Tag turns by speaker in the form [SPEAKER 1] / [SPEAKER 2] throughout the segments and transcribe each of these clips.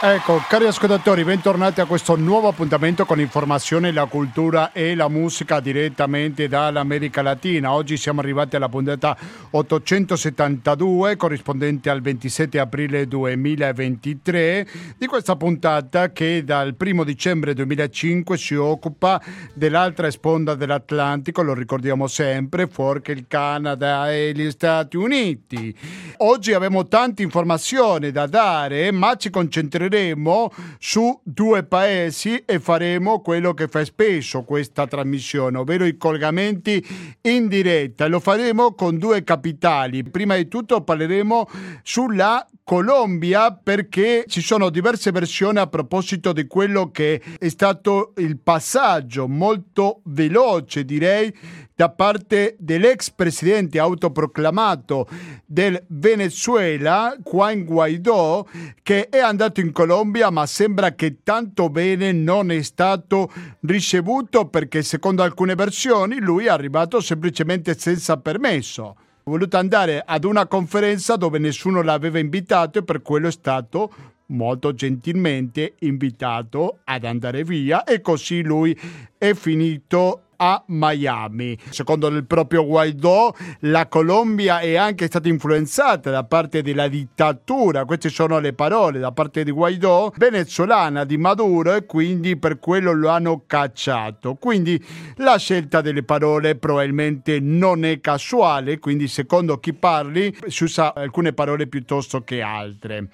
[SPEAKER 1] Ecco, cari ascoltatori, bentornati a questo nuovo appuntamento con informazione, la cultura e la musica direttamente dall'America Latina. Oggi siamo arrivati alla puntata 872, corrispondente al 27 aprile 2023, di questa puntata che dal 1 dicembre 2005 si occupa dell'altra sponda dell'Atlantico, lo ricordiamo sempre, fuori che il Canada e gli Stati Uniti. Oggi abbiamo tante informazioni da dare, ma ci concentreremo concentreremo su due paesi e faremo quello che fa spesso questa trasmissione, ovvero i collegamenti in diretta. Lo faremo con due capitali. Prima di tutto parleremo sulla Colombia perché ci sono diverse versioni a proposito di quello che è stato il passaggio molto veloce, direi, da parte dell'ex presidente autoproclamato del Venezuela, Juan Guaidó, che è andato in Colombia ma sembra che tanto bene non è stato ricevuto perché secondo alcune versioni lui è arrivato semplicemente senza permesso. Voluto andare ad una conferenza dove nessuno l'aveva invitato e per quello è stato molto gentilmente invitato ad andare via e così lui è finito a Miami. Secondo il proprio Guaidó, la Colombia è anche stata influenzata da parte della dittatura, queste sono le parole da parte di Guaidó, venezuelana di Maduro e quindi per quello lo hanno cacciato. Quindi la scelta delle parole probabilmente non è casuale, quindi secondo chi parli si usa alcune parole piuttosto che altre.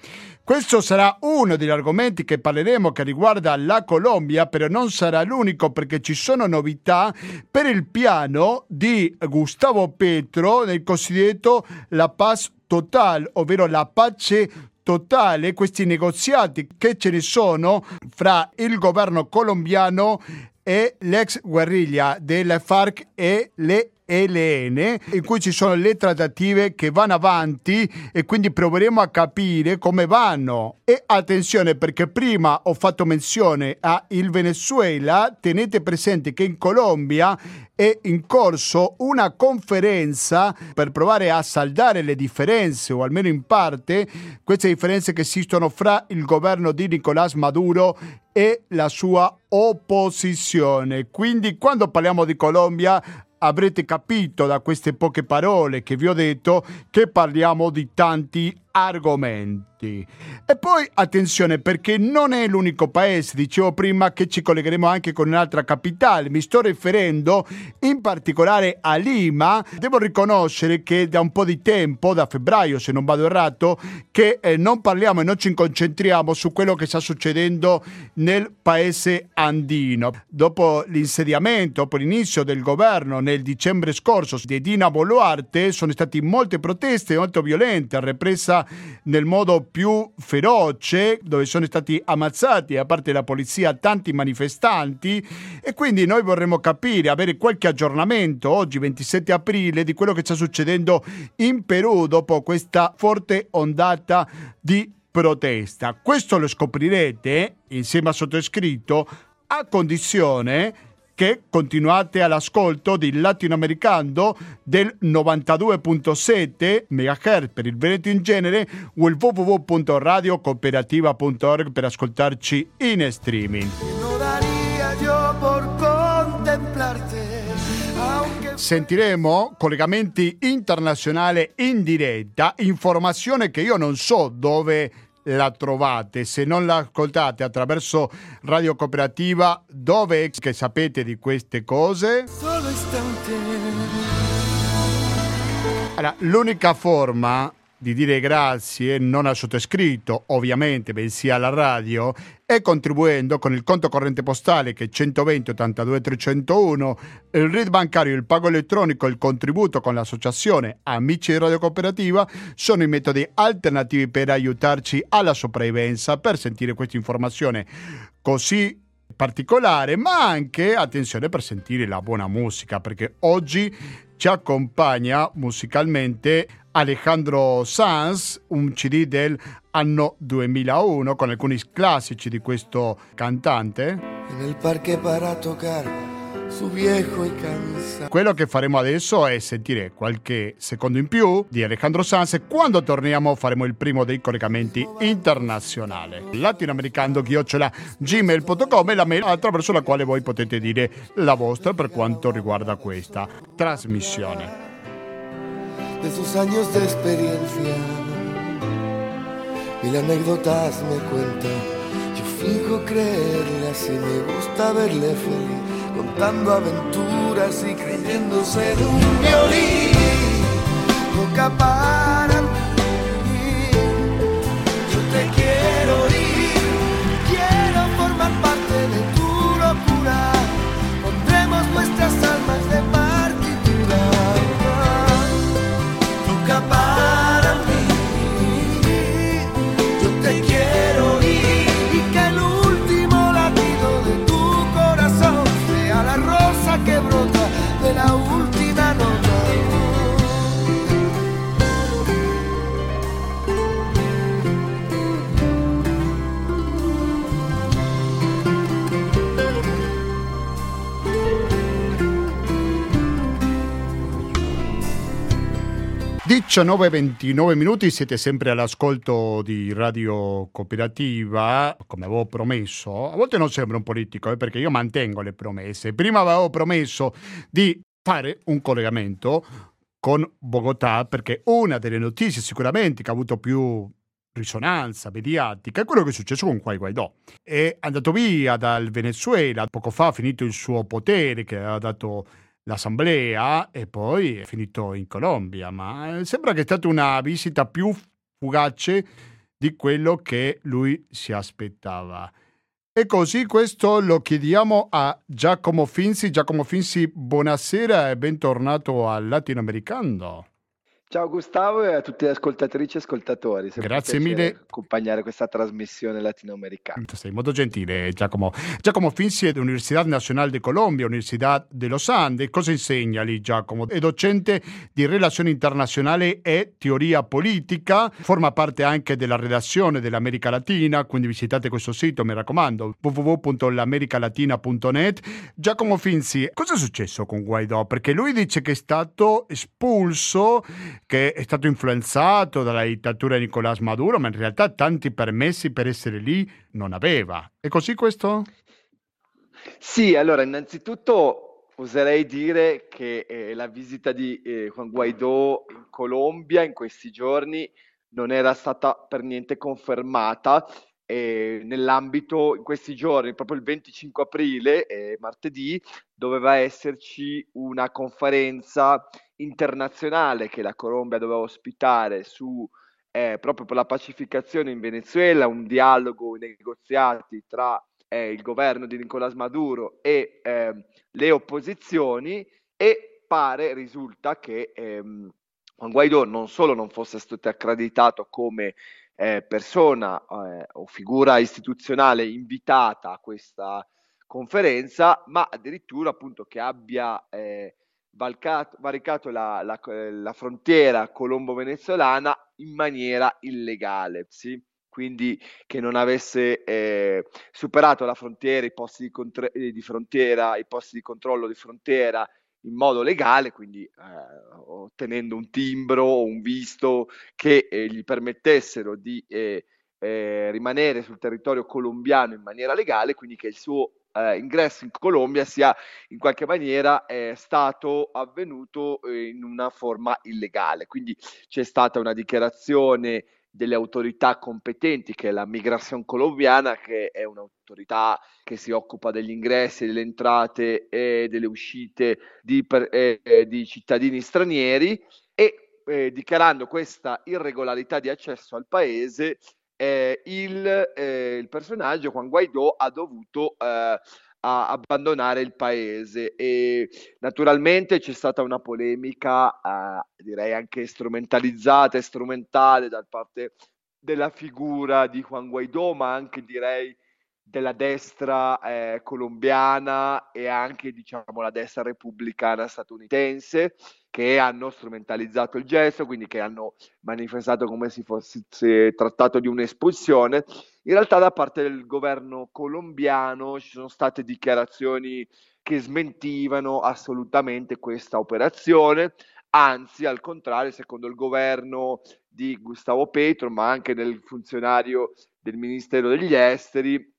[SPEAKER 1] Questo sarà uno degli argomenti che parleremo che riguarda la Colombia, però non sarà l'unico perché ci sono novità per il piano di Gustavo Petro nel cosiddetto La Paz Total, ovvero la pace totale, questi negoziati che ce ne sono fra il governo colombiano e l'ex guerriglia delle FARC e le ELN in cui ci sono le trattative che vanno avanti e quindi proveremo a capire come vanno. E attenzione perché prima ho fatto menzione a il Venezuela, tenete presente che in Colombia è in corso una conferenza per provare a saldare le differenze o almeno in parte queste differenze che esistono fra il governo di Nicolás Maduro e la sua opposizione. Quindi quando parliamo di Colombia avrete capito da queste poche parole che vi ho detto che parliamo di tanti argomenti. E poi attenzione perché non è l'unico paese, dicevo prima, che ci collegheremo anche con un'altra capitale. Mi sto riferendo in particolare a Lima. Devo riconoscere che da un po' di tempo, da febbraio se non vado errato, che eh, non parliamo e non ci concentriamo su quello che sta succedendo nel paese andino. Dopo l'insediamento, dopo l'inizio del governo nel dicembre scorso di Dina Boluarte, sono state molte proteste molto violente, nel modo più feroce, dove sono stati ammazzati a parte la polizia tanti manifestanti e quindi noi vorremmo capire, avere qualche aggiornamento oggi 27 aprile di quello che sta succedendo in Perù dopo questa forte ondata di protesta. Questo lo scoprirete insieme a sottoscritto a condizione che continuate all'ascolto di latinoamericano del 92.7 MHz per il Veneto in genere o il www.radiocooperativa.org per ascoltarci in streaming. Sentiremo collegamenti internazionali in diretta, informazione che io non so dove la trovate. Se non la ascoltate attraverso Radio Cooperativa, dove è che sapete di queste cose? Solo istante. Allora, l'unica forma di dire grazie non al sottoscritto, ovviamente, bensì alla radio, e contribuendo con il conto corrente postale che è 120 82 301, il RID bancario, il pago elettronico il contributo con l'associazione Amici di Radio Cooperativa sono i metodi alternativi per aiutarci alla sopravvivenza, per sentire questa informazione così particolare, ma anche, attenzione, per sentire la buona musica, perché oggi ci accompagna musicalmente Alejandro Sanz, un CD del anno 2001 con alcuni classici di questo cantante.
[SPEAKER 2] Nel parque para tocar
[SPEAKER 1] su viejo e cansato. Quello che faremo adesso è sentire qualche secondo in più di Alejandro Sanz e quando torniamo faremo il primo dei collegamenti internazionali. Latinoamericando-gmail.com è la mail attraverso la quale voi potete dire la vostra per quanto riguarda questa trasmissione.
[SPEAKER 2] De sus años de experiencia y anécdotas me cuenta. Yo fijo creerle así, me gusta verle feliz contando aventuras y creyéndose en un violín. Toca para mí, yo te quiero
[SPEAKER 1] 19-29 minuti, siete sempre all'ascolto di Radio Cooperativa, come avevo promesso. A volte non sembra un politico, eh, perché io mantengo le promesse. Prima avevo promesso di fare un collegamento con Bogotà, perché una delle notizie sicuramente che ha avuto più risonanza mediatica è quello che è successo con Juan Guaidó. È andato via dal Venezuela, poco fa ha finito il suo potere che aveva dato l'assemblea e poi è finito in Colombia, ma eh, sembra che è stata una visita più fugace di quello che lui si aspettava. E così questo lo chiediamo a Giacomo Finzi. Giacomo Finzi, buonasera e bentornato al Latinoamericano.
[SPEAKER 3] Ciao Gustavo e a tutte le ascoltatrici e ascoltatori. Sempre
[SPEAKER 1] Grazie mille.
[SPEAKER 3] accompagnare questa trasmissione latinoamericana.
[SPEAKER 1] Sei molto gentile, Giacomo. Giacomo Finzi è dell'Università Nazionale di Colombia, Università de Los Andes. Cosa insegna lì, Giacomo? È docente di relazioni internazionali e teoria politica. Forma parte anche della redazione dell'America Latina, quindi visitate questo sito, mi raccomando, www.l'americalatina.net. Giacomo Finzi, cosa è successo con Guaidó? Perché lui dice che è stato espulso, che è stato influenzato dalla dittatura di Nicolás Maduro, ma in realtà tanti permessi per essere lì non aveva. È così questo?
[SPEAKER 3] Sì, allora innanzitutto oserei dire che eh, la visita di eh, Juan Guaidó in Colombia in questi giorni non era stata per niente confermata. eh, nell'ambito, in questi giorni, proprio il 25 aprile, eh, martedì, doveva esserci una conferenza internazionale che la Colombia doveva ospitare su eh, proprio per la pacificazione in Venezuela, un dialogo, negoziati tra eh, il governo di Nicolás Maduro e ehm, le opposizioni e pare, risulta che ehm, Juan Guaidó non solo non fosse stato accreditato come eh, persona eh, o figura istituzionale invitata a questa conferenza, ma addirittura appunto che abbia eh, valcato- varicato la, la- la frontiera colombo-venezuelana in maniera illegale, sì? Quindi che non avesse eh, superato la frontiera, i posti di, contre- eh, di frontiera, i posti di controllo di frontiera in modo legale, quindi eh, ottenendo un timbro o un visto che eh, gli permettessero di eh, eh, rimanere sul territorio colombiano in maniera legale, quindi che il suo eh, ingresso in Colombia sia in qualche maniera eh, stato avvenuto eh, in una forma illegale. Quindi c'è stata una dichiarazione delle autorità competenti, che è la Migrazione colombiana, che è un'autorità che si occupa degli ingressi, delle entrate e delle uscite di, per- di cittadini stranieri e eh, dichiarando questa irregolarità di accesso al paese, eh, il, eh, il personaggio Juan Guaidó ha dovuto eh, abbandonare il paese e naturalmente c'è stata una polemica, eh, direi anche strumentalizzata e strumentale da parte della figura di Juan Guaidó, ma anche direi della destra eh, colombiana e anche diciamo la destra repubblicana statunitense che hanno strumentalizzato il gesto, quindi che hanno manifestato come se fosse trattato di un'espulsione. In realtà da parte del governo colombiano ci sono state dichiarazioni che smentivano assolutamente questa operazione. Anzi, al contrario, secondo il governo di Gustavo Petro, ma anche del funzionario del Ministero degli Esteri,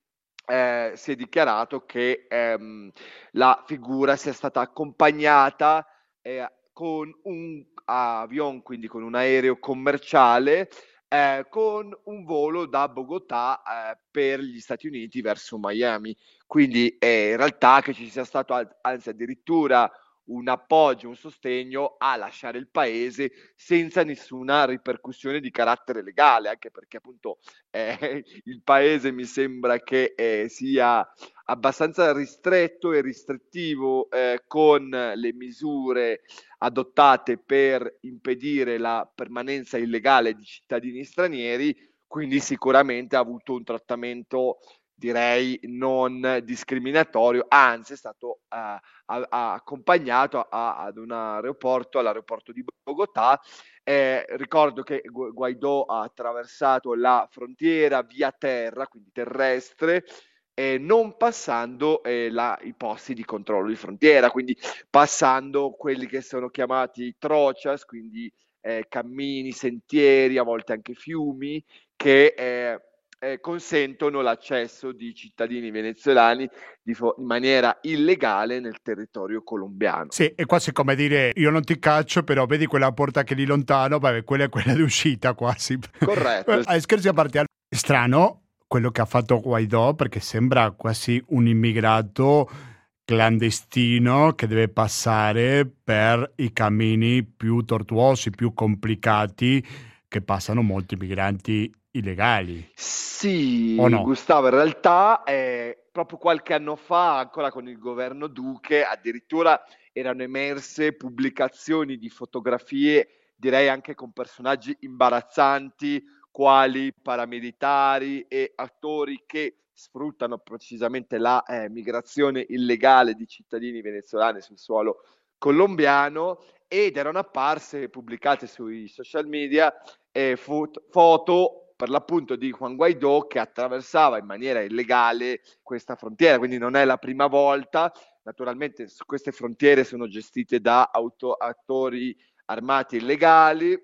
[SPEAKER 3] eh, si è dichiarato che ehm, la figura sia stata accompagnata eh, con un avion, quindi con un aereo commerciale, eh, con un volo da Bogotà eh, per gli Stati Uniti verso Miami. Quindi eh, in realtà che ci sia stato anzi addirittura un appoggio, un sostegno a lasciare il paese senza nessuna ripercussione di carattere legale, anche perché appunto eh, il paese mi sembra che eh, sia abbastanza ristretto e restrittivo eh, con le misure adottate per impedire la permanenza illegale di cittadini stranieri, quindi sicuramente ha avuto un trattamento direi non discriminatorio, anzi è stato uh, a, a, accompagnato a, ad un aeroporto, all'aeroporto di Bogotà. Eh, ricordo che Guaidò ha attraversato la frontiera via terra, quindi terrestre, eh, non passando eh, la, i posti di controllo di frontiera, quindi passando quelli che sono chiamati trocias, quindi eh, cammini, sentieri, a volte anche fiumi, che eh, eh, consentono l'accesso di cittadini venezuelani di fo- in maniera illegale nel territorio colombiano.
[SPEAKER 1] Sì, è quasi come dire io non ti caccio, però vedi quella porta che lì lontano, vabbè, quella è quella di uscita quasi.
[SPEAKER 3] Corretto.
[SPEAKER 1] eh, scherzi a parte, strano quello che ha fatto Guaidò perché sembra quasi un immigrato clandestino che deve passare per i cammini più tortuosi, più complicati che passano molti migranti illegali.
[SPEAKER 3] Sì, no? Gustavo, in realtà eh, proprio qualche anno fa, ancora con il governo Duque, addirittura erano emerse pubblicazioni di fotografie, direi anche con personaggi imbarazzanti, quali paramilitari e attori che sfruttano precisamente la eh, migrazione illegale di cittadini venezuelani sul suolo colombiano ed erano apparse pubblicate sui social media eh, fo- foto per l'appunto di Juan Guaidó che attraversava in maniera illegale questa frontiera, quindi non è la prima volta. Naturalmente queste frontiere sono gestite da auto- attori armati illegali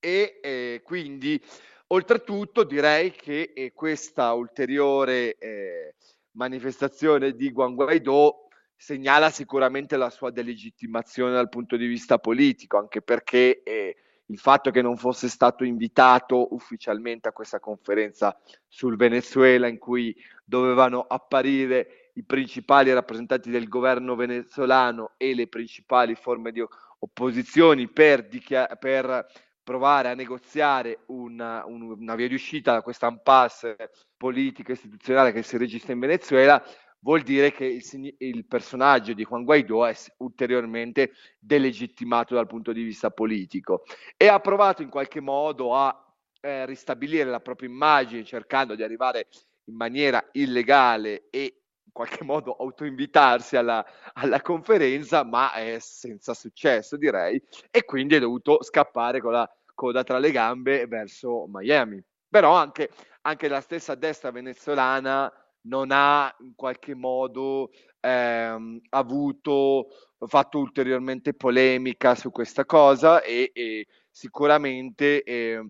[SPEAKER 3] e eh, quindi oltretutto direi che questa ulteriore eh, manifestazione di Juan Guaidó segnala sicuramente la sua delegittimazione dal punto di vista politico, anche perché eh, il fatto che non fosse stato invitato ufficialmente a questa conferenza sul Venezuela in cui dovevano apparire i principali rappresentanti del governo venezuelano e le principali forme di opposizioni per, dichiar- per provare a negoziare una, una via di uscita da questa impasse politica istituzionale che si registra in Venezuela, vuol dire che il, il, personaggio di Juan Guaidó è ulteriormente delegittimato dal punto di vista politico e ha provato in qualche modo a eh, ristabilire la propria immagine cercando di arrivare in maniera illegale e in qualche modo autoinvitarsi alla, alla conferenza, ma è senza successo direi, e quindi è dovuto scappare con la coda tra le gambe verso Miami. Però anche, anche la stessa destra venezuelana non ha in qualche modo ehm, avuto, fatto ulteriormente polemica su questa cosa e, e sicuramente eh,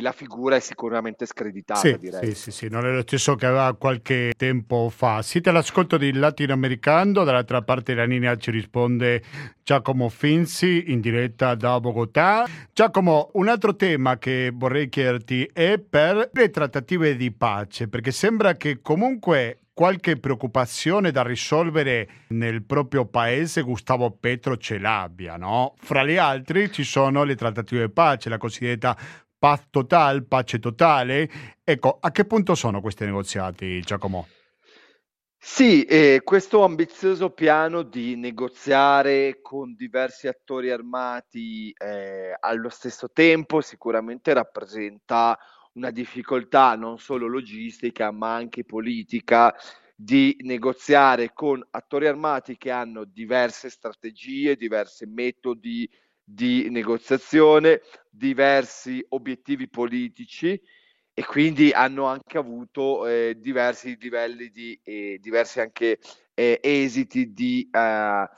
[SPEAKER 3] la figura è sicuramente screditata,
[SPEAKER 1] sì,
[SPEAKER 3] direi.
[SPEAKER 1] Sì, sì, sì, non è lo stesso che aveva qualche tempo fa. Siete all'ascolto di Latinoamericano, dall'altra parte della linea ci risponde Giacomo Finzi in diretta da Bogotà. Giacomo, un altro tema che vorrei chiederti è per le trattative di pace, perché sembra che comunque qualche preoccupazione da risolvere nel proprio paese Gustavo Petro ce l'abbia, no? Fra le altre ci sono le trattative di pace, la cosiddetta paz total, pace totale. Ecco, a che punto sono questi negoziati, Giacomo?
[SPEAKER 3] Sì, eh, questo ambizioso piano di negoziare con diversi attori armati eh, allo stesso tempo sicuramente rappresenta una difficoltà non solo logistica ma anche politica di negoziare con attori armati che hanno diverse strategie, diversi metodi di negoziazione, diversi obiettivi politici e quindi hanno anche avuto eh, diversi livelli di eh, diversi anche eh, esiti di eh,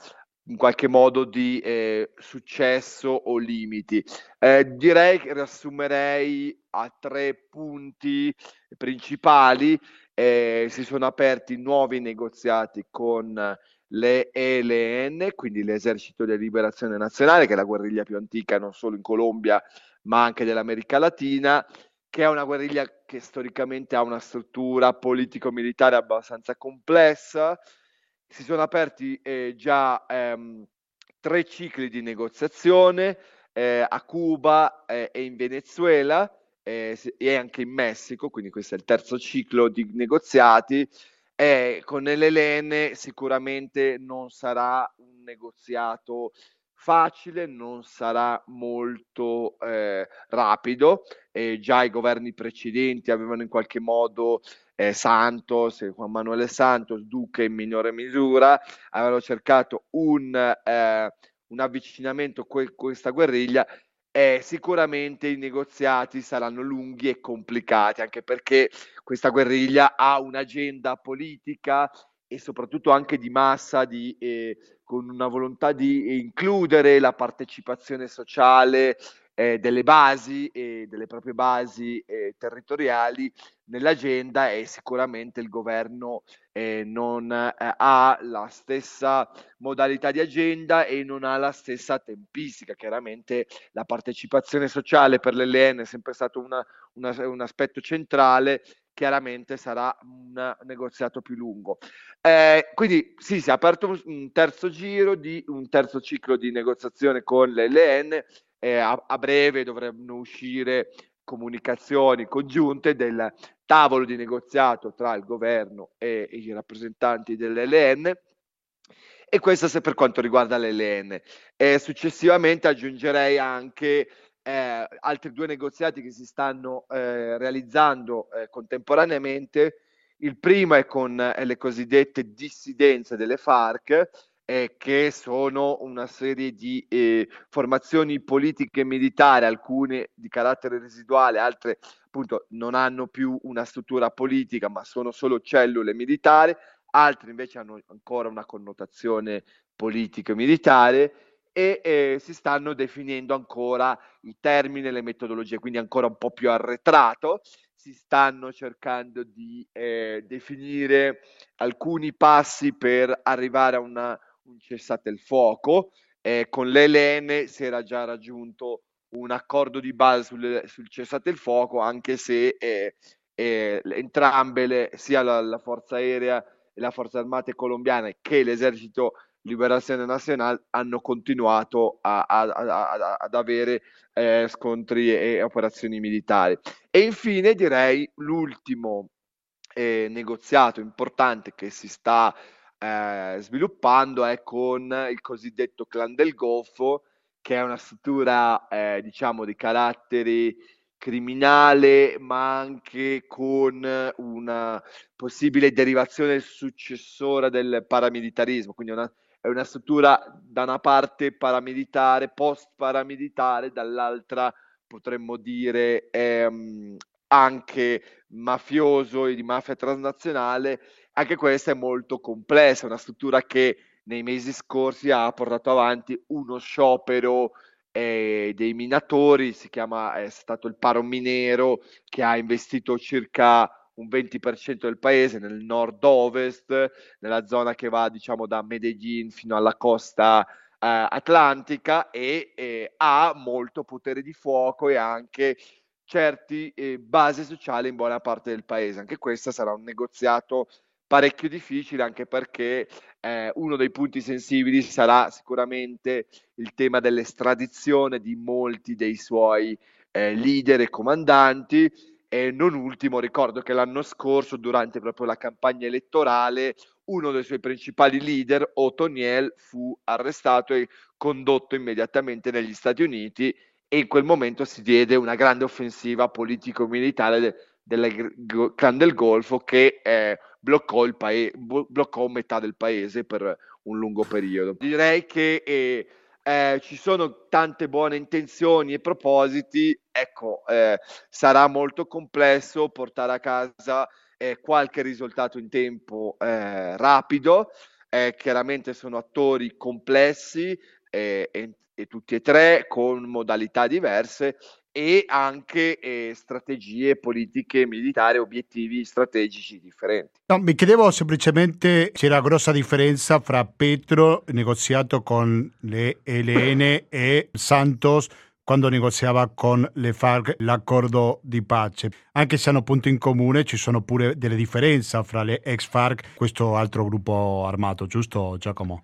[SPEAKER 3] in qualche modo di eh, successo o limiti. Eh, direi che riassumerei a tre punti principali. Si sono aperti nuovi negoziati con le ELN, quindi l'Esercito di Liberazione Nazionale, che è la guerriglia più antica non solo in Colombia ma anche dell'America Latina, che è una guerriglia che storicamente ha una struttura politico-militare abbastanza complessa, si sono aperti eh, già ehm, tre cicli di negoziazione eh, a Cuba eh, e in Venezuela eh, e anche in Messico, quindi questo è il terzo ciclo di negoziati. Con l'Elene sicuramente non sarà un negoziato facile, non sarà molto eh, rapido. Eh, già i governi precedenti avevano in qualche modo eh, Santos, Juan Manuel Santos, Duque in minore misura, avevano cercato un, eh, un avvicinamento con questa guerriglia eh, sicuramente i negoziati saranno lunghi e complicati, anche perché questa guerriglia ha un'agenda politica e soprattutto anche di massa, di, eh, con una volontà di includere la partecipazione sociale eh, delle basi e delle proprie basi eh, territoriali nell'agenda e sicuramente il governo eh, non eh, ha la stessa modalità di agenda e non ha la stessa tempistica. Chiaramente la partecipazione sociale per l'LN è sempre stato una, una, un aspetto centrale, chiaramente sarà un negoziato più lungo. Eh, quindi sì, si è aperto un terzo giro di un terzo ciclo di negoziazione con l'LN eh, a, a, breve dovranno uscire comunicazioni congiunte del tavolo di negoziato tra il governo e i rappresentanti dell'LN e questo è per quanto riguarda l'LN. E successivamente aggiungerei anche eh, altri due negoziati che si stanno eh, realizzando eh, contemporaneamente. Il primo è con eh, le cosiddette dissidenze delle FARC, eh, che sono una serie di eh, formazioni politiche e militari, alcune di carattere residuale, altre appunto non hanno più una struttura politica, ma sono solo cellule militari, altre invece hanno ancora una connotazione politico-militare e eh, si stanno definendo ancora i termini e le metodologie, quindi ancora un po' più arretrato. Si stanno cercando di eh, definire alcuni passi per arrivare a una, un cessate il fuoco. Eh, con l'ELN si era già raggiunto un accordo di base sul, sul cessate il fuoco, anche se eh, eh, entrambe, le, sia la, la, Forza Aerea e la Forza Armate colombiane che l'Esercito Liberazione Nazionale hanno continuato a, a, a, ad avere eh, scontri e operazioni militari. E infine direi l'ultimo eh, negoziato importante che si sta eh, sviluppando è con il cosiddetto clan del Golfo, che è una struttura, eh, diciamo, di carattere criminale, ma anche con una possibile derivazione successora del paramilitarismo, quindi una, è una struttura da una parte paramilitare, post-paramilitare, dall'altra potremmo dire ehm, anche mafioso e di mafia transnazionale anche questa è molto complessa, una struttura che nei mesi scorsi ha portato avanti uno sciopero eh, dei minatori, si chiama, è stato il Paro Minero, che ha investito circa un 20% del paese nel nord-ovest, nella zona che va diciamo da Medellin fino alla costa eh, atlantica e eh, ha molto potere di fuoco e anche certi eh, base sociale in buona parte del paese. Anche questo sarà un negoziato parecchio difficile anche perché eh, uno dei punti sensibili sarà sicuramente il tema dell'estradizione di molti dei suoi eh, leader e comandanti. E non ultimo ricordo che l'anno scorso durante proprio la campagna elettorale uno dei suoi principali leader, Otoniel, fu arrestato e condotto immediatamente negli Stati Uniti. E in quel momento si diede una grande offensiva politico-militare de- del clan del Golfo che eh, bloccò, paese, bloccò metà del paese per un lungo periodo. Direi che eh, eh, ci sono tante buone intenzioni e propositi, ecco, eh, sarà molto complesso portare a casa eh, qualche risultato in tempo eh, rapido. eh, chiaramente sono attori complessi e, e tutti e tre con modalità diverse e anche eh, strategie politiche militari, obiettivi strategici differenti.
[SPEAKER 1] No, mi chiedevo semplicemente se c'era grossa differenza fra Petro negoziato con le LN e Santos quando negoziava con le FARC l'accordo di pace. Anche se hanno punti in comune, ci sono pure delle differenze fra le ex FARC e questo altro gruppo armato, giusto Giacomo?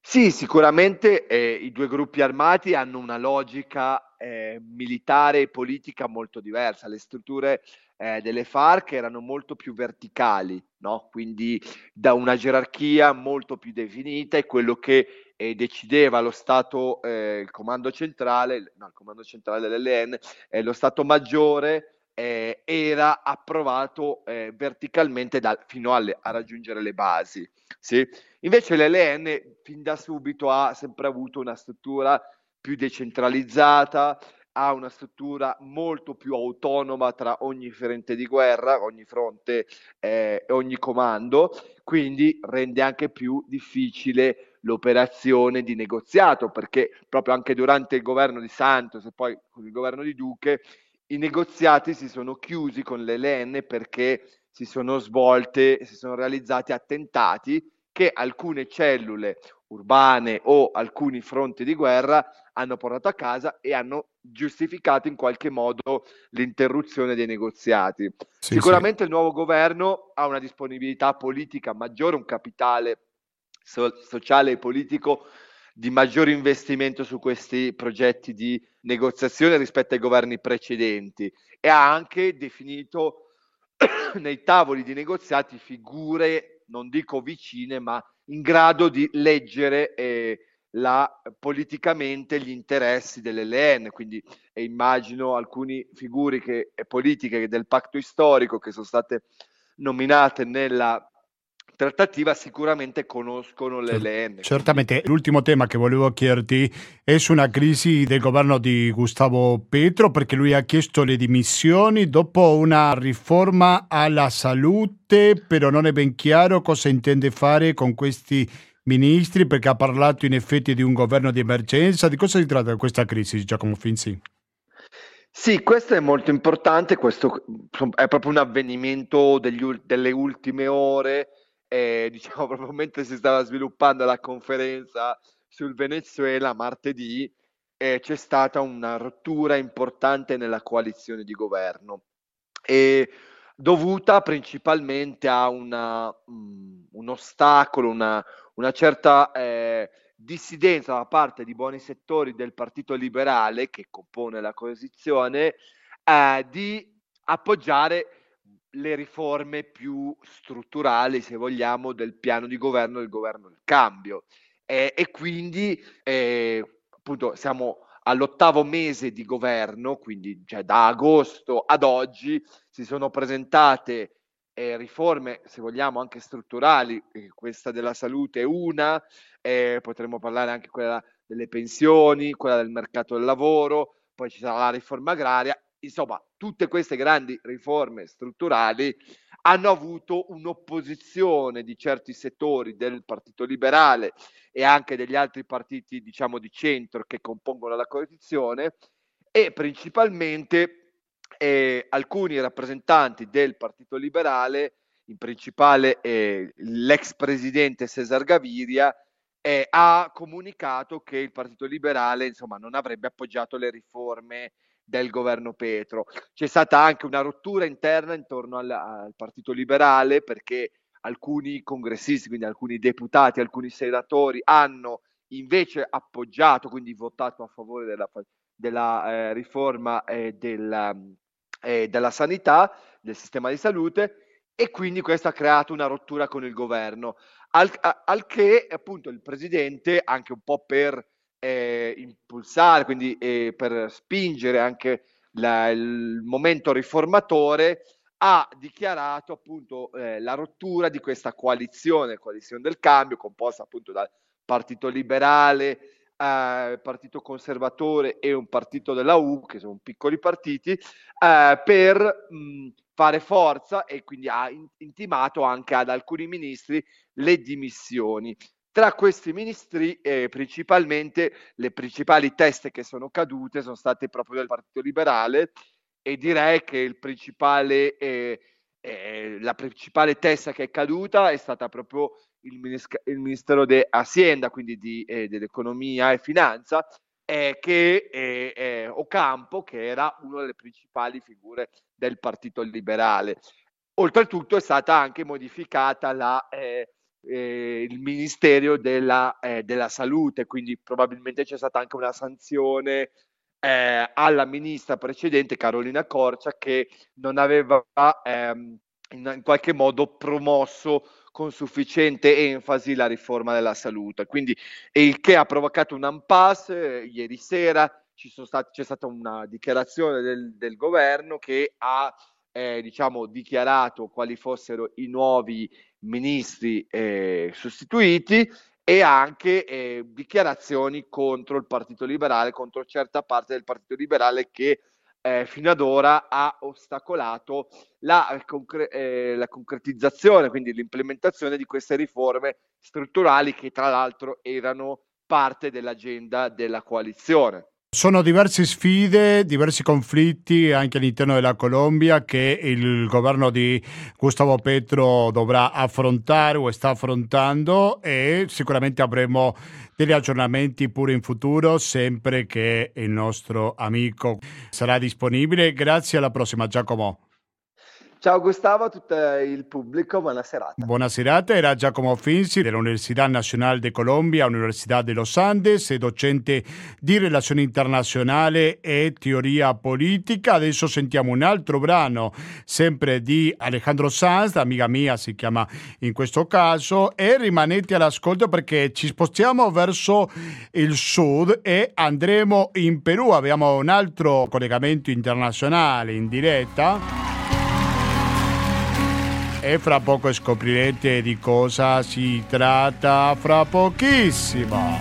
[SPEAKER 3] Sì, sicuramente eh, i due gruppi armati hanno una logica eh, militare e politica molto diversa. Le strutture eh, delle FARC erano molto più verticali, no? quindi da una gerarchia molto più definita e quello che eh, decideva lo Stato, eh, il comando centrale, no, il comando centrale dell'LN, eh, lo Stato maggiore eh, era approvato eh, verticalmente da, fino alle, a raggiungere le basi. Sì? Invece l'LN fin da subito ha sempre avuto una struttura più decentralizzata, ha una struttura molto più autonoma tra ogni fronte di guerra, ogni fronte e eh, ogni comando, quindi rende anche più difficile l'operazione di negoziato, perché proprio anche durante il governo di Santos e poi con il governo di Duque i negoziati si sono chiusi con l'ELN perché si sono svolte, si sono realizzati attentati che alcune cellule urbane o alcuni fronti di guerra hanno portato a casa e hanno giustificato in qualche modo l'interruzione dei negoziati. Sì, Sicuramente sì. il nuovo governo ha una disponibilità politica maggiore, un capitale so- sociale e politico di maggiore investimento su questi progetti di negoziazione rispetto ai governi precedenti e ha anche definito nei tavoli di negoziati figure, non dico vicine, ma in grado di leggere eh, la, politicamente gli interessi dell'LN, quindi eh, immagino alcune figure che, politiche del patto storico che sono state nominate nella trattativa sicuramente conoscono l'ELN.
[SPEAKER 1] Certamente, l'ultimo tema che volevo chiederti è su una crisi del governo di Gustavo Petro perché lui ha chiesto le dimissioni dopo una riforma alla salute, però non è ben chiaro cosa intende fare con questi ministri perché ha parlato in effetti di un governo di emergenza. Di cosa si tratta questa crisi, Giacomo Finzi?
[SPEAKER 3] Sì, questo è molto importante, questo è proprio un avvenimento degli, delle ultime ore e diciamo proprio mentre si stava sviluppando la conferenza sul Venezuela martedì eh, c'è stata una rottura importante nella coalizione di governo e dovuta principalmente a una, um, un ostacolo, una, una certa eh, dissidenza da parte di buoni settori del Partito Liberale che compone la coalizione eh, di appoggiare le riforme più strutturali, se vogliamo, del piano di governo del governo del cambio. Eh, e quindi, eh, appunto, siamo all'ottavo mese di governo, quindi cioè, da agosto ad oggi si sono presentate eh, riforme, se vogliamo, anche strutturali, questa della salute è una, potremmo parlare anche quella delle pensioni, quella del mercato del lavoro, poi ci sarà la riforma agraria insomma, tutte queste grandi riforme strutturali hanno avuto un'opposizione di certi settori del Partito Liberale e anche degli altri partiti, diciamo, di centro che compongono la coalizione e principalmente eh, alcuni rappresentanti del Partito Liberale, in principale eh, l'ex presidente Cesar Gaviria, eh, ha comunicato che il Partito Liberale insomma, non avrebbe appoggiato le riforme del governo Petro. C'è stata anche una rottura interna intorno al, al Partito Liberale perché alcuni congressisti, quindi alcuni deputati, alcuni senatori hanno invece appoggiato, quindi votato a favore della, della eh, riforma eh, della, eh, della sanità, del sistema di salute e quindi questo ha creato una rottura con il governo, al, al che appunto il presidente, anche un po' per eh, impulsare, quindi eh, per spingere anche la, il momento riformatore, ha dichiarato appunto eh, la rottura di questa coalizione, coalizione del cambio, composta appunto dal Partito Liberale, eh, partito conservatore e un partito della U, che sono piccoli partiti, eh, per mh, fare forza e quindi ha intimato anche ad alcuni ministri le dimissioni. Tra questi ministri, eh, principalmente le principali teste che sono cadute sono state proprio del Partito Liberale e direi che principale, eh, eh, la principale testa che è caduta è stata proprio il, minis- il Ministero di Hacienda, quindi di, eh, dell'Economia e Finanza, eh, che è, è Ocampo, che era una delle principali figure del Partito Liberale. Oltretutto è stata anche modificata la, eh, eh, il Ministero della, eh, della, Salute, quindi probabilmente c'è stata anche una sanzione eh, alla ministra precedente, Carolina Corcia, che non aveva ehm, in, qualche modo promosso con sufficiente enfasi la riforma della salute. Quindi il che ha provocato un impasse. Eh, ieri sera stati, c'è stata una dichiarazione del, del governo che ha eh, diciamo, dichiarato quali fossero i nuovi ministri eh, sostituiti e anche eh, dichiarazioni contro il Partito Liberale, contro certa parte del Partito Liberale che eh, fino ad ora ha ostacolato la, eh, concre- eh, la, concretizzazione, quindi l'implementazione di queste riforme strutturali che tra l'altro erano parte dell'agenda della coalizione.
[SPEAKER 1] Sono diverse sfide, diversi conflitti anche all'interno della Colombia che il governo di Gustavo Petro dovrà affrontare o sta affrontando e sicuramente avremo degli aggiornamenti pure in futuro sempre che il nostro amico sarà disponibile. Grazie alla prossima Giacomo.
[SPEAKER 3] Ciao Gustavo, a tutto il pubblico, buona serata.
[SPEAKER 1] Buona serata, era Giacomo Finzi dell'Università Nazionale de Colombia, Università de Los Andes, docente di relazioni internazionali e teoria politica. Adesso sentiamo un altro brano, sempre di Alejandro Sanz, amica mia si chiama in questo caso, e rimanete all'ascolto perché ci spostiamo verso il sud e andremo in Perù. Abbiamo un altro collegamento internazionale in diretta e fra poco scoprirete di cosa si tratta fra pochissimo.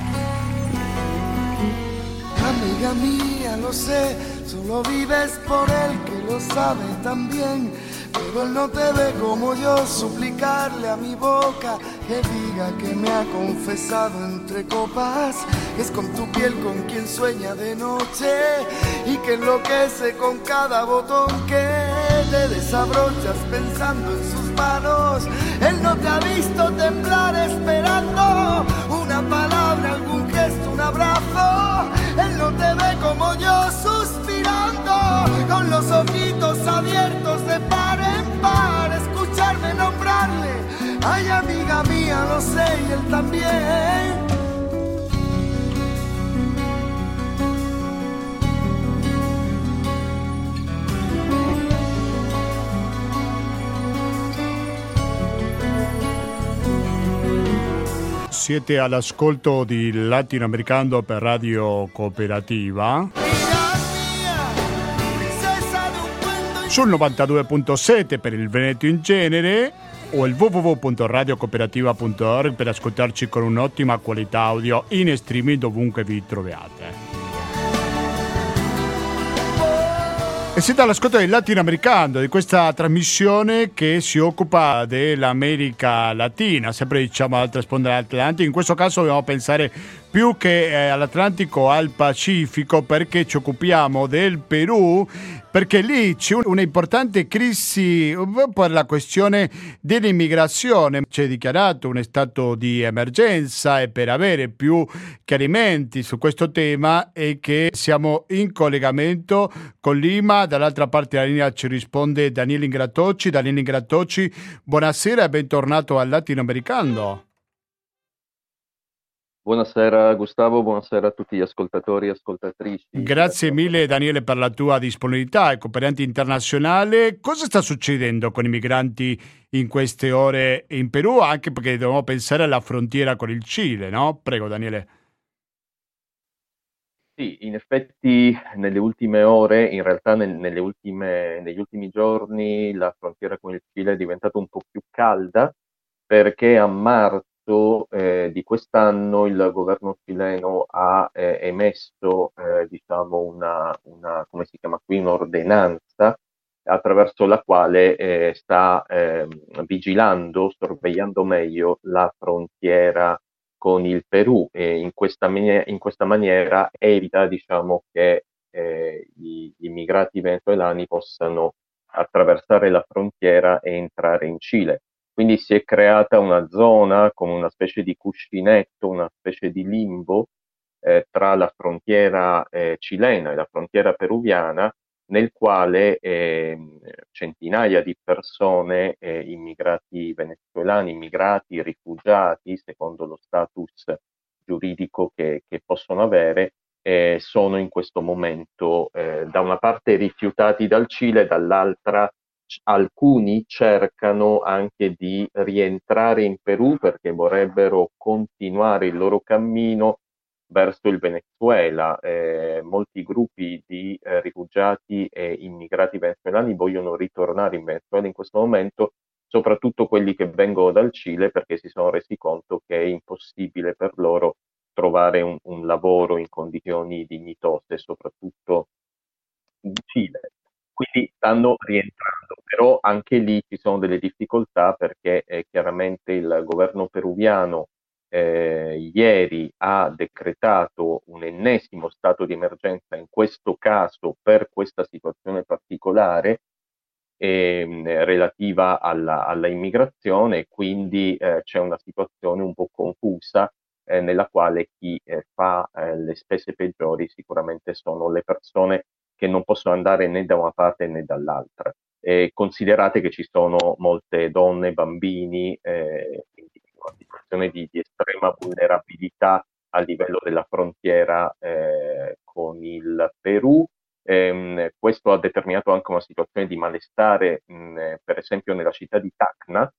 [SPEAKER 2] Amiga mía, lo sé, solo vives por él que lo sabe también. Pero él no te ve como yo suplicarle a mi boca que diga que me ha confesado entre copas. Es con tu piel con quien sueña de noche y que enloquece con cada botón que te desabrochas pensando en sus manos. Él no te ha visto temblar esperando una palabra, algún gesto, un abrazo. Él no te ve como yo suspirando con los ojitos abiertos de par. Escucharme nombrarle. Ay, amiga mía, lo sé y él también.
[SPEAKER 1] siete all'ascolto di Latinoamericano per Radio Cooperativa. Sul 92.7 per il Veneto in genere o il www.radiocooperativa.org per ascoltarci con un'ottima qualità audio in streaming dovunque vi troviate. E siete all'ascolto del latinoamericano, di questa trasmissione che si occupa dell'America Latina, sempre diciamo all'altra sponda dell'Atlantico. In questo caso dobbiamo pensare più che eh, all'Atlantico al Pacifico perché ci occupiamo del Perù perché lì c'è un'importante crisi per la questione dell'immigrazione. C'è dichiarato un stato di emergenza e per avere più chiarimenti su questo tema è che siamo in collegamento con Lima. Dall'altra parte della linea ci risponde Daniele Ingratocci. Daniele Ingratocci, buonasera e bentornato al Latinoamericano.
[SPEAKER 4] Buonasera Gustavo, buonasera a tutti gli ascoltatori e ascoltatrici.
[SPEAKER 1] Grazie mille Daniele per la tua disponibilità e cooperante internazionale. Cosa sta succedendo con i migranti in queste ore in Perù? Anche perché dobbiamo pensare alla frontiera con il Cile, no? Prego Daniele.
[SPEAKER 4] Sì, in effetti nelle ultime ore, in realtà nel, ultime, negli ultimi giorni, la frontiera con il Cile è diventata un po' più calda perché a marzo marzo eh, di quest'anno il governo cileno ha eh, emesso eh, diciamo una, una, come si chiama qui, un'ordinanza attraverso la quale eh, sta ehm, vigilando, sorvegliando meglio la frontiera con il Perù e in questa, in questa maniera evita diciamo, che eh, gli immigrati venezuelani possano attraversare la frontiera e entrare in Cile. Quindi si è creata una zona come una specie di cuscinetto, una specie di limbo eh, tra la frontiera eh, cilena e la frontiera peruviana, nel quale eh, centinaia di persone, eh, immigrati venezuelani, immigrati, rifugiati, secondo lo status giuridico che, che possono avere, eh, sono in questo momento eh, da una parte rifiutati dal Cile, dall'altra alcuni cercano anche di rientrare in Perù perché vorrebbero continuare il loro cammino verso il Venezuela. Eh, molti gruppi di eh, rifugiati e immigrati venezuelani vogliono ritornare in Venezuela in questo momento, soprattutto quelli che vengono dal Cile perché si sono resi conto che è impossibile per loro trovare un, un lavoro in condizioni dignitose, soprattutto in Cile. Quindi stanno rientrando, però anche lì ci sono delle difficoltà perché eh, chiaramente il governo peruviano eh, ieri ha decretato un ennesimo stato di emergenza, in questo caso per questa situazione particolare eh, relativa alla, alla, immigrazione, quindi eh, c'è una situazione un po' confusa eh, nella quale chi eh, fa eh, le spese peggiori sicuramente sono le persone che non possono andare né da una parte né dall'altra. considerate che ci sono molte donne, bambini, eh, quindi una situazione di, di, estrema vulnerabilità a livello della frontiera eh, con il Perù. Ehm, questo ha determinato anche una situazione di malestare, mh, per esempio nella città di Tacna.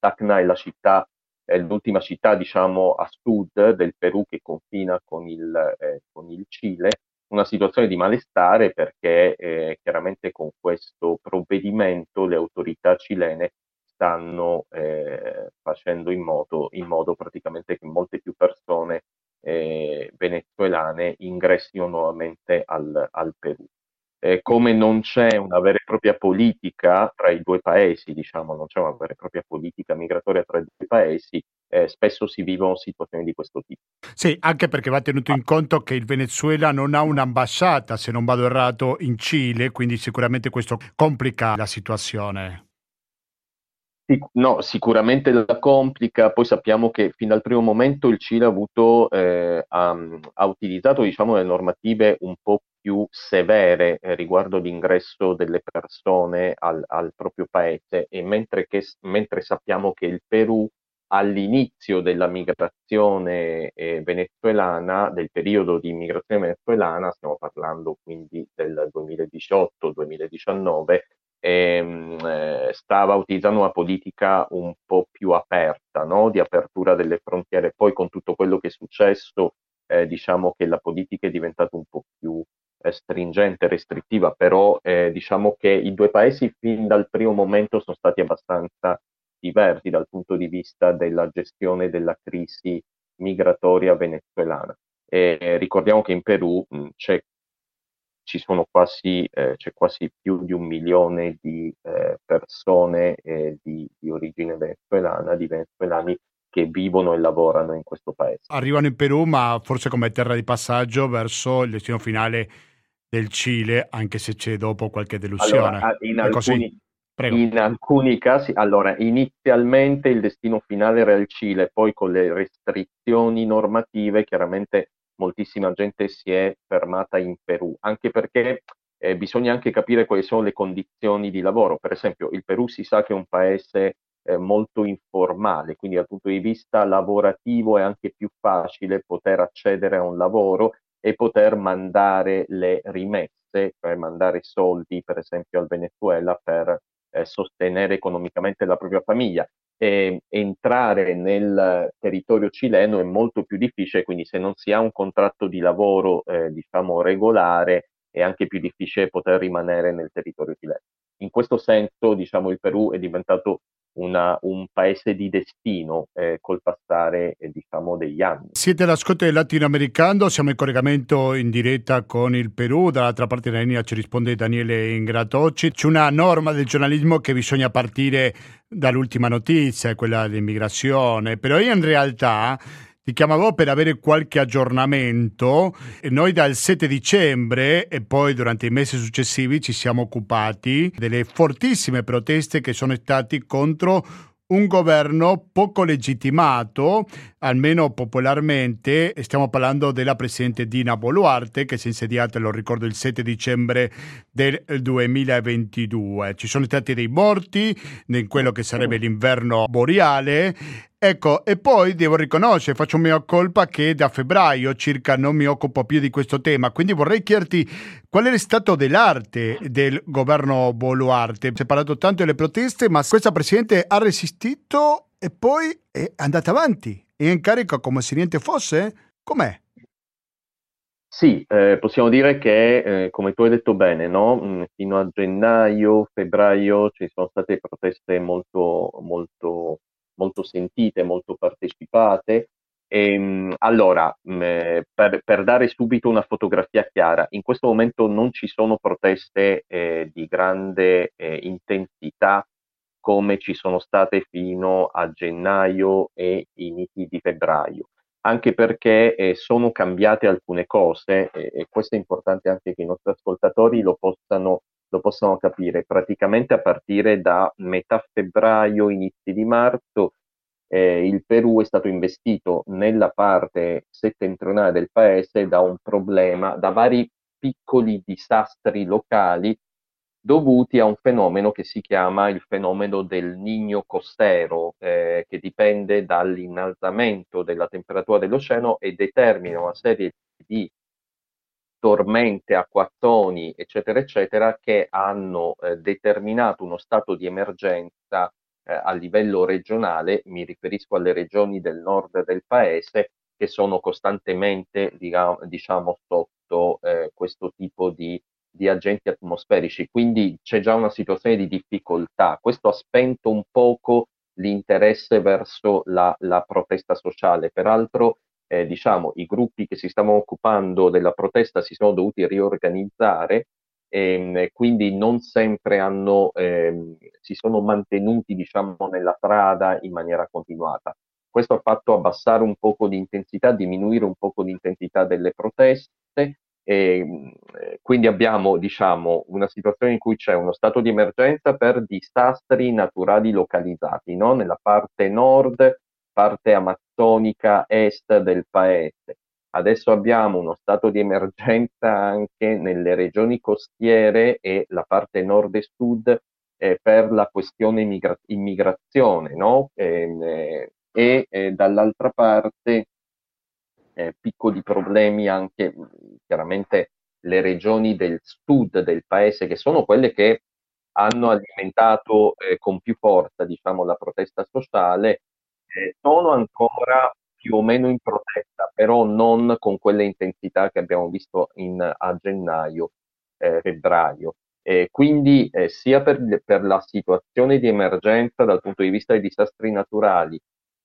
[SPEAKER 4] Tacna è la città è l'ultima città, diciamo, a sud del Perù che confina con il, eh, con il Cile, una situazione di malestare perché eh, chiaramente con questo provvedimento le autorità cilene stanno eh, facendo in modo, in modo, praticamente che molte più persone eh, venezuelane ingressino nuovamente al, al Perù. Eh, come non c'è una vera e propria politica tra i due paesi, diciamo, non c'è una vera e propria politica migratoria tra i due paesi, eh, spesso si vivono situazioni di questo tipo.
[SPEAKER 1] Sì, anche perché va tenuto in conto che il Venezuela non ha un'ambasciata, se non vado errato, in Cile, quindi sicuramente questo complica la situazione.
[SPEAKER 4] No, sicuramente la complica, poi sappiamo che fin dal primo momento il Cile ha, avuto, eh, ha, ha utilizzato diciamo, le normative un po' più severe eh, riguardo l'ingresso delle persone al, al proprio paese e mentre, che, mentre, sappiamo che il Perù all'inizio della migrazione eh, venezuelana, del periodo di immigrazione venezuelana, stiamo parlando quindi del 2018-2019, ehm, eh, stava utilizzando una politica un po' più aperta, no? di apertura delle frontiere. Poi con tutto quello che è successo, eh, diciamo che la politica è diventata un po' più eh, stringente, restrittiva, però eh, diciamo che i due paesi fin dal primo momento sono stati abbastanza diversi dal punto di vista della gestione della crisi migratoria venezuelana. E ricordiamo che in Perù mh, c'è ci sono quasi, eh, c'è quasi più di un milione di eh, persone eh, di, di, origine venezuelana, di venezuelani che vivono e lavorano in questo paese.
[SPEAKER 1] Arrivano in Perù, ma forse come terra di passaggio verso il destino finale del Cile, anche se c'è dopo qualche delusione.
[SPEAKER 4] Allora, in, alcuni, in alcuni casi, allora, inizialmente il destino finale era il Cile, poi con le restrizioni normative chiaramente moltissima gente si è fermata in Perù, anche perché eh, bisogna anche capire quali sono le condizioni di lavoro. Per esempio, il Perù si sa che è un paese eh, molto informale, quindi dal punto di vista lavorativo è anche più facile poter accedere a un lavoro e poter mandare le rimesse, cioè mandare soldi, per esempio, al Venezuela per eh, sostenere economicamente la propria famiglia eh, entrare nel territorio cileno è molto più difficile, quindi se non si ha un contratto di lavoro eh, diciamo regolare è anche più difficile poter rimanere nel territorio cileno. In questo senso diciamo il Perù è diventato una, un paese di destino eh, col passare eh, diciamo, degli anni.
[SPEAKER 1] Siete all'ascolto del latinoamericano, siamo in collegamento in diretta con il Perù, dall'altra parte della linea ci risponde Daniele Ingratocci. C'è una norma del giornalismo che bisogna partire dall'ultima notizia, quella dell'immigrazione, però in realtà ti chiamavo per avere qualche aggiornamento. Noi dal 7 dicembre e poi durante i mesi successivi ci siamo occupati delle fortissime proteste che sono state contro un governo poco legittimato, almeno popolarmente. Stiamo parlando della presidente Dina Boluarte, che si è insediata, lo ricordo, il 7 dicembre del 2022. Ci sono stati dei morti in quello che sarebbe l'inverno boreale Ecco, e poi devo riconoscere, faccio mia colpa che da febbraio circa non mi occupo più di questo tema, quindi vorrei chiederti qual è stato dell'arte del governo Boluarte. Si è parlato tanto delle proteste, ma questa Presidente ha resistito e poi è andata avanti, è in carica come se niente fosse? Com'è?
[SPEAKER 4] Sì, eh, possiamo dire che, eh, come tu hai detto bene, no? Mm, fino a gennaio, febbraio ci sono state proteste molto, molto molto sentite, molto partecipate. E, ehm, allora, mm, eh, per, per, dare subito una fotografia chiara, in questo momento non ci sono proteste eh, di grande eh, intensità come ci sono state fino a gennaio e inizi di febbraio, anche perché eh, sono cambiate alcune cose e questo è importante anche che i nostri ascoltatori lo possano lo possono capire. Praticamente a partire da metà febbraio, inizi di marzo, eh, il Perù è stato investito nella parte settentrionale del paese da un problema, da vari piccoli disastri locali dovuti a un fenomeno che si chiama il fenomeno del nigno costero, eh, che dipende dall'innalzamento della temperatura dell'oceano e determina una serie di tormente, acquazzoni, eccetera, eccetera, che hanno eh, determinato uno stato di emergenza eh, a livello regionale, mi riferisco alle regioni del nord del paese, che sono costantemente, diciamo sotto eh, questo tipo di, di agenti atmosferici. Quindi c'è già una situazione di difficoltà. Questo ha spento un poco l'interesse verso la, la protesta sociale. Peraltro eh, diciamo, i gruppi che si stavano occupando della protesta si sono dovuti riorganizzare e ehm, quindi non sempre hanno, eh, si sono mantenuti diciamo, nella strada in maniera continuata. Questo ha fatto abbassare un poco intensità, diminuire un poco l'intensità delle proteste e ehm, quindi abbiamo diciamo, una situazione in cui c'è uno stato di emergenza per disastri naturali localizzati no? nella parte nord parte amazzonica est del paese. Adesso abbiamo uno stato di emergenza anche nelle regioni costiere e la parte nord e sud eh, per la questione immigra- immigrazione, no? Ehm, eh, e eh, dall'altra parte eh, piccoli problemi anche chiaramente le regioni del sud del paese che sono quelle che hanno alimentato eh, con più forza diciamo, la protesta sociale eh, sono ancora più o meno in protesta, però non con quelle intensità che abbiamo visto in, a gennaio, eh, febbraio. Eh, quindi eh, sia per, per, la situazione di emergenza dal punto di vista dei disastri naturali,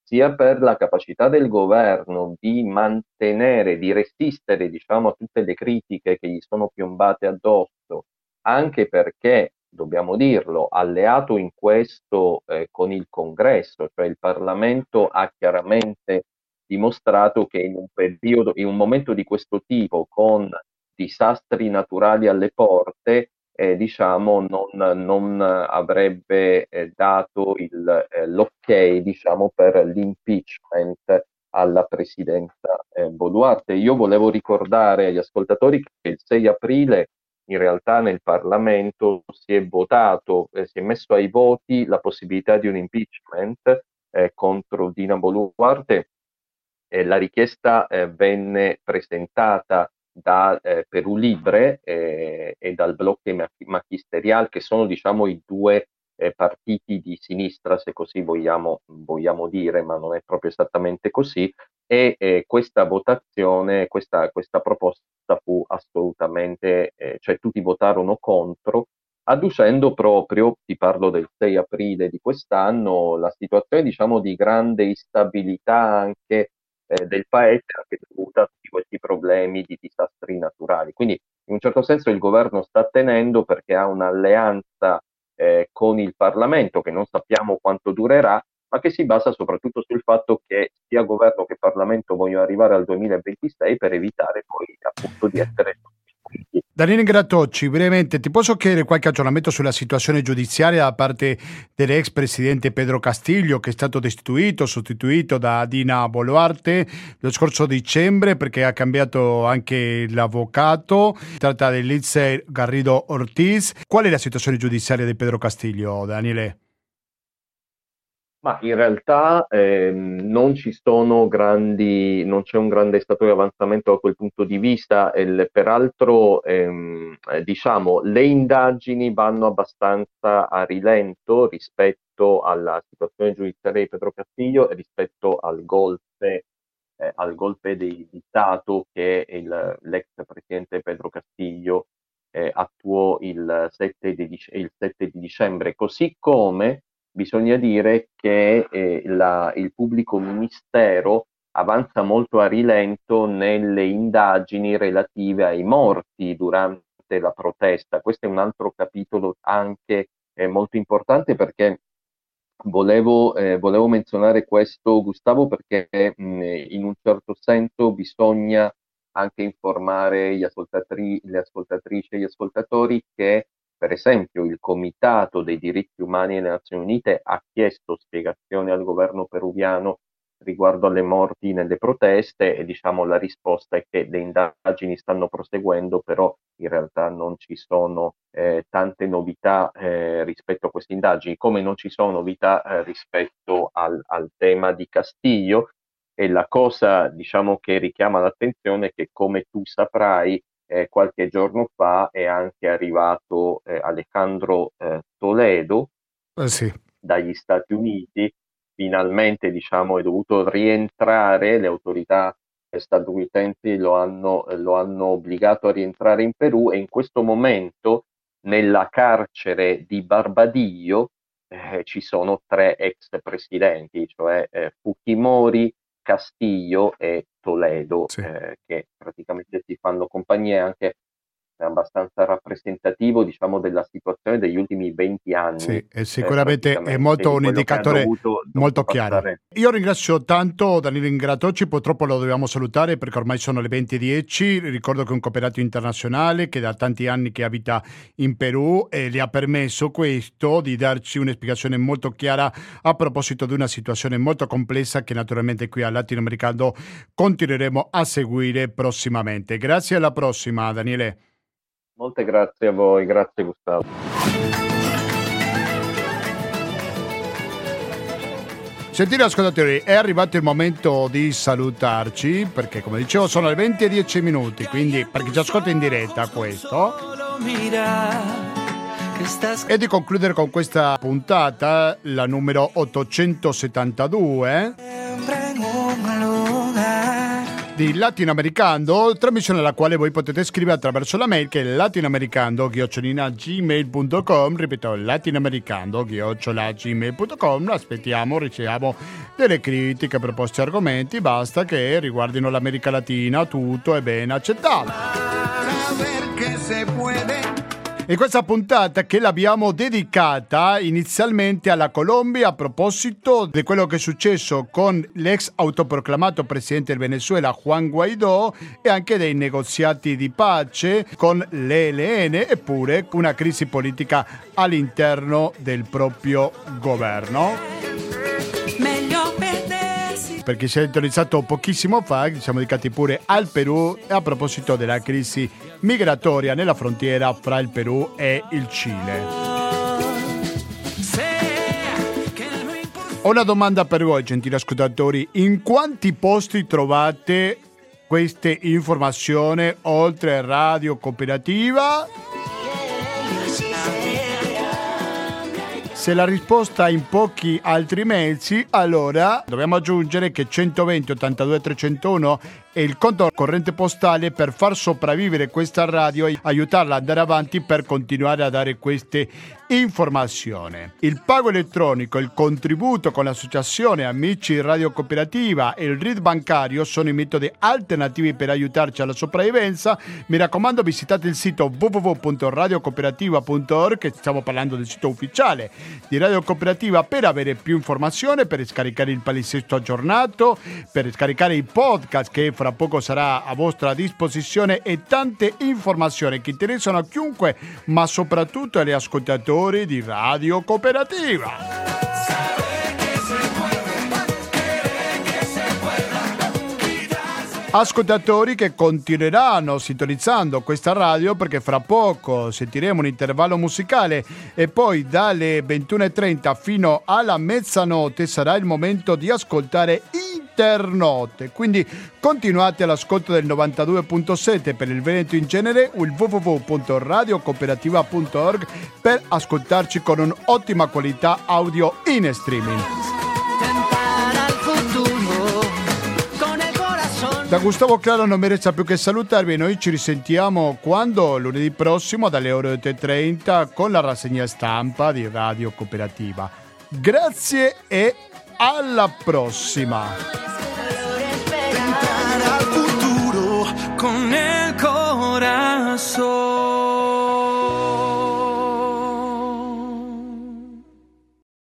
[SPEAKER 4] sia per la capacità del governo di mantenere, di resistere diciamo, a tutte le critiche che gli sono piombate addosso, anche perché dobbiamo dirlo, alleato in questo eh, con il congresso, cioè il Parlamento ha chiaramente dimostrato che in un periodo, in un momento di questo tipo, con disastri naturali alle porte, eh, diciamo, non, non avrebbe eh, dato il, eh, l'ok diciamo, per l'impeachment alla presidenza eh, Boluarte. Io volevo ricordare agli ascoltatori che il 6 aprile in realtà nel Parlamento si è votato, eh, si è messo ai voti la possibilità di un impeachment eh, contro Dina Boluarte. Eh, la richiesta eh, venne presentata da eh, Perù Libre eh, e dal blocco magisterial, che sono diciamo i due partiti di sinistra, se così vogliamo, vogliamo, dire, ma non è proprio esattamente così, e eh, questa votazione, questa, questa, proposta fu assolutamente, eh, cioè tutti votarono contro adducendo proprio, ti parlo del 6 aprile di quest'anno, la situazione diciamo di grande instabilità anche eh, del paese, anche dovuta a tutti questi problemi di disastri naturali. Quindi in un certo senso il governo sta tenendo perché ha un'alleanza eh, con il Parlamento che non sappiamo quanto durerà, ma che si basa soprattutto sul fatto che sia governo che Parlamento vogliono arrivare al 2026 per evitare poi appunto di essere
[SPEAKER 1] Daniele Gratocci, brevemente ti posso chiedere qualche aggiornamento sulla situazione giudiziaria da parte dell'ex presidente Pedro Castiglio che è stato destituito, sostituito da Dina Boluarte lo scorso dicembre perché ha cambiato anche l'avvocato, si tratta di Garrido Ortiz. Qual è la situazione giudiziaria di Pedro Castiglio, Daniele?
[SPEAKER 4] Ma in realtà ehm, non ci sono grandi, non c'è un grande stato di avanzamento da quel punto di vista. E, peraltro, ehm, eh, diciamo, le indagini vanno abbastanza a rilento rispetto alla situazione giudiziaria di Pedro Castillo e rispetto al golpe, eh, al golpe di, di, Stato che il, l'ex presidente Pedro Castillo eh, attuò il 7, di, il 7 di dicembre, così come bisogna dire che eh, la, il pubblico ministero avanza molto a rilento nelle indagini relative ai morti durante la protesta. Questo è un altro capitolo anche eh, molto importante perché volevo, eh, volevo, menzionare questo, Gustavo, perché mh, in un certo senso bisogna anche informare gli ascoltatori, le ascoltatrici e gli ascoltatori che per esempio, il Comitato dei diritti umani delle Nazioni Unite ha chiesto spiegazioni al governo peruviano riguardo alle morti nelle proteste e diciamo la risposta è che le indagini stanno proseguendo, però in realtà non ci sono eh, tante novità eh, rispetto a queste indagini, come non ci sono novità eh, rispetto al, al, tema di Castiglio e la cosa diciamo che richiama l'attenzione è che come tu saprai eh, qualche giorno fa è anche arrivato eh, Alejandro eh, Toledo
[SPEAKER 1] eh, sì.
[SPEAKER 4] dagli Stati Uniti, finalmente diciamo, è dovuto rientrare, le autorità statunitensi lo hanno, lo hanno obbligato a rientrare in Perù e in questo momento nella carcere di Barbadio eh, ci sono tre ex presidenti, cioè eh, Fukimori, Castillo e Toledo, sì. eh, che praticamente si fanno compagnia anche abbastanza rappresentativo diciamo, della situazione degli ultimi 20 anni.
[SPEAKER 1] Sì, e sicuramente è molto un indicatore molto chiaro. Io ringrazio tanto Danilo Ingratocci, purtroppo lo dobbiamo salutare perché ormai sono le 20.10, ricordo che è un cooperato internazionale che da tanti anni che abita in Perù e le ha permesso questo di darci una spiegazione molto chiara a proposito di una situazione molto complessa che naturalmente qui al latinoamericano continueremo a seguire prossimamente. Grazie alla prossima Daniele.
[SPEAKER 4] Molte grazie a voi, grazie Gustavo.
[SPEAKER 1] Sentite ascoltatori, è arrivato il momento di salutarci perché come dicevo sono le 20 e 10 minuti, quindi per chi ci ascolta in diretta questo. E di concludere con questa puntata, la numero 872 di Latinoamericano, trasmissione alla quale voi potete scrivere attraverso la mail che è latinoamericando-gmail.com ripeto latinoamericando-gmail.com aspettiamo, riceviamo delle critiche, proposte, argomenti basta che riguardino l'America Latina tutto è ben accettato in questa puntata che l'abbiamo dedicata inizialmente alla Colombia a proposito di quello che è successo con l'ex autoproclamato presidente del Venezuela Juan Guaidó e anche dei negoziati di pace con l'ELN eppure una crisi politica all'interno del proprio governo perché si è sintonizzato pochissimo fa, siamo dedicati pure al Perù a proposito della crisi migratoria nella frontiera fra il Perù e il Cile. Ho una domanda per voi, gentili ascoltatori. In quanti posti trovate queste informazioni oltre a Radio Cooperativa? Se la risposta è in pochi altri mezzi, allora dobbiamo aggiungere che 120 82 301 e il conto corrente postale per far sopravvivere questa radio e aiutarla ad andare avanti per continuare a dare queste informazioni. Il pago elettronico, il contributo con l'associazione Amici Radio Cooperativa e il RID bancario sono i metodi alternativi per aiutarci alla sopravvivenza. Mi raccomando visitate il sito www.radiocooperativa.org che stiamo parlando del sito ufficiale di Radio Cooperativa per avere più informazioni, per scaricare il palinsesto aggiornato, per scaricare i podcast che fra poco sarà a vostra disposizione e tante informazioni che interessano a chiunque, ma soprattutto agli ascoltatori di Radio Cooperativa. ascoltatori che continueranno sintonizzando questa radio perché fra poco sentiremo un intervallo musicale e poi dalle 21.30 fino alla mezzanotte sarà il momento di ascoltare internote. Quindi continuate all'ascolto del 92.7 per il Veneto in genere o il www.radiocooperativa.org per ascoltarci con un'ottima qualità audio in streaming. Da Gustavo Claro non mi resta più che salutarvi. Noi ci risentiamo quando? Lunedì prossimo dalle ore 8.30 con la rassegna stampa di Radio Cooperativa. Grazie e A la próxima. al futuro con el corazón.